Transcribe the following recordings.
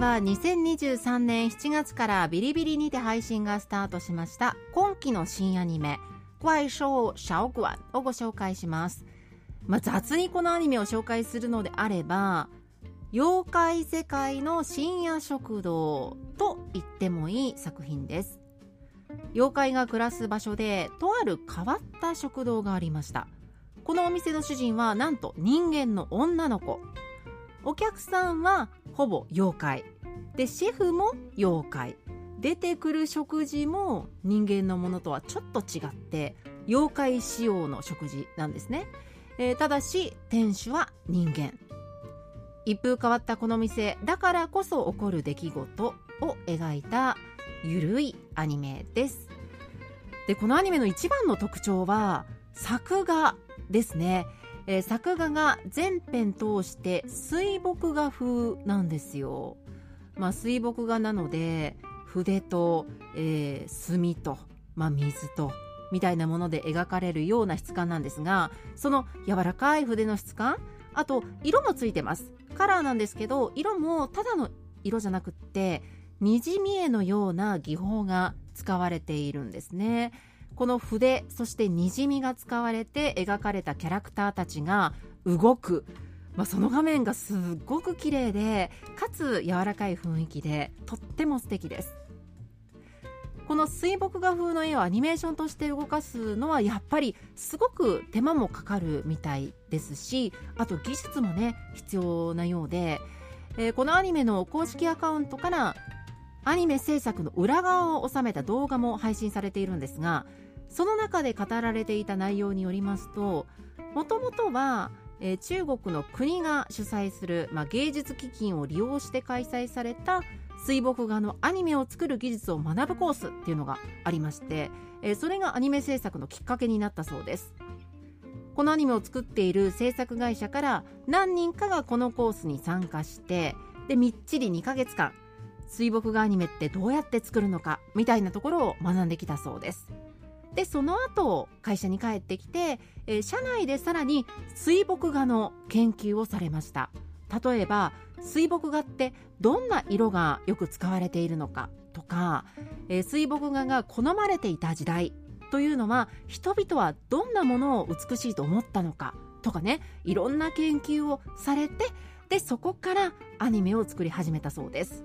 は2023年7月からビリビリにて配信がスタートしました。今期の新アニメ「怪兽小館」をご紹介します。まあ、雑にこのアニメを紹介するのであれば妖怪世界の深夜食堂と言ってもいい作品です。妖怪が暮らす場所でとある変わった食堂がありました。このお店の主人はなんと人間の女の子。お客さんはほぼ妖怪。でシェフも妖怪。出てくる食事も人間のものとはちょっと違って妖怪仕様の食事なんですね。えー、ただし店主は人間。一風変わったこの店だからこそ起こる出来事を描いたゆるいアニメです。でこのアニメの一番の特徴は作画ですね、えー、作画が全編通して水墨画風なんですよ。まあ水墨画なので筆と、えー、墨と、まあ、水とみたいなもので描かれるような質感なんですがその柔らかい筆の質感あと色もついてます。カラーなんですけど色もただの色じゃなくってにじみ絵のような技法が使われているんですね。この筆そしてにじみが使われて描かれたキャラクターたちが動く。まあ、その画面がすっごく綺麗でかつ柔らかい雰囲気でとっても素敵です。この水墨画風の絵をアニメーションとして動かすのはやっぱりすごく手間もかかるみたいですしあと技術もね必要なようで、えー、このアニメの公式アカウントからアニメ制作の裏側を収めた動画も配信されているんですがその中で語られていた内容によりますともともとは、えー、中国の国が主催する、まあ、芸術基金を利用して開催された水墨画のアニメを作る技術を学ぶコースっていうのがありまして、えー、それがアニメ制作のきっかけになったそうです。このアニメを作っている制作会社から何人かがこのコースに参加してでみっちり2ヶ月間水墨画アニメってどうやって作るのかみたいなところを学んできたそうです。でその後会社に帰ってきて、えー、社内でさらに水墨画の研究をされました。例えば水墨画ってどんな色がよく使われているのかとか、えー、水墨画が好まれていた時代というのは人々はどんなものを美しいと思ったのかとかねいろんな研究をされてでそこからアニメを作り始めたそうです。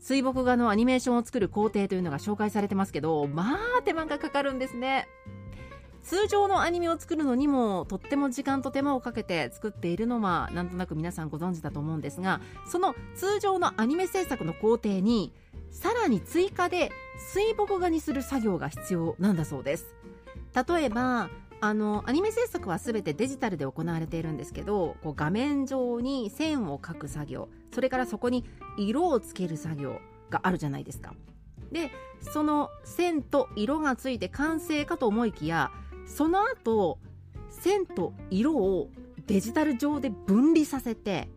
水墨画のアニメーションを作る工程というのが紹介されてますけどまあ手間がかかるんですね。通常のアニメを作るのにもとっても時間と手間をかけて作っているのはなんとなく皆さんご存知だと思うんですがその通常のアニメ制作の工程にさらに追加で水墨画にする作業が必要なんだそうです。例えばあのアニメ制作は全てデジタルで行われているんですけどこう画面上に線を描く作業それからそこに色をつける作業があるじゃないですか。でその線と色がついて完成かと思いきやその後線と色をデジタル上で分離させて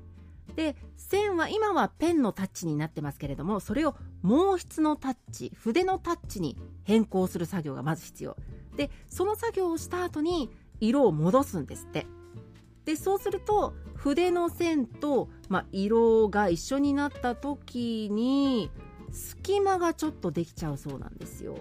で線は今はペンのタッチになってますけれどもそれを毛筆のタッチ筆のタッチに変更する作業がまず必要。でその作業をした後に色を戻すんですって。でそうすると筆の線と、まあ、色が一緒になった時に隙間がちょっとできちゃうそうなんですよ。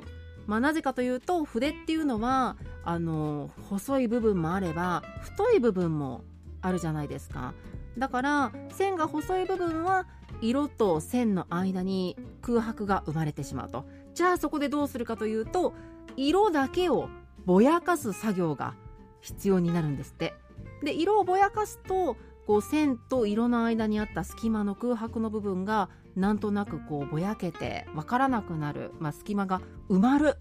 まあ、なぜかというと筆っていうのはあの細い部分もあれば太い部分もあるじゃないですか。だから線が細い部分は色と線の間に空白が生まれてしまうと。じゃあそこでどうするかというと色だけをぼやかす作業が必要になるんですって。で色をぼやかすとこう線と色の間にあった隙間の空白の部分がなんとなくこうぼやけてわからなくなる、まあ、隙間が埋まる。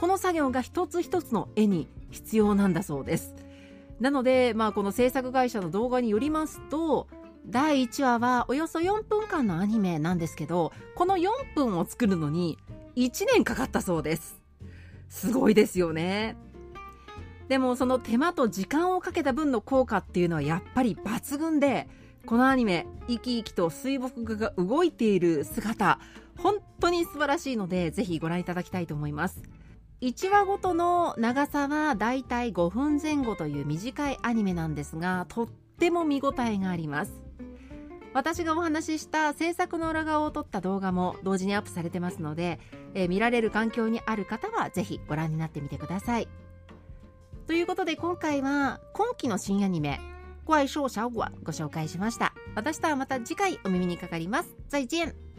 この作業が一つ一つの絵に必要なんだそうです。なので、まあ、この制作会社の動画によりますと第1話はおよそ4分間のアニメなんですけどこの4分を作るのに1年かかったそうです。すごいですよね。でもその手間と時間をかけた分の効果っていうのはやっぱり抜群でこのアニメ生き生きと水墨画が動いている姿本当に素晴らしいのでぜひご覧いただきたいと思います。1話ごとの長さはだいたい5分前後という短いアニメなんですがとっても見応えがあります。私がお話しした制作の裏側を撮った動画も同時にアップされてますので、えー、見られる環境にある方はぜひご覧になってみてください。ということで今回は今期の新アニメ怪兽小馆ご紹介しました。私とはまた次回お耳にかかります。再见。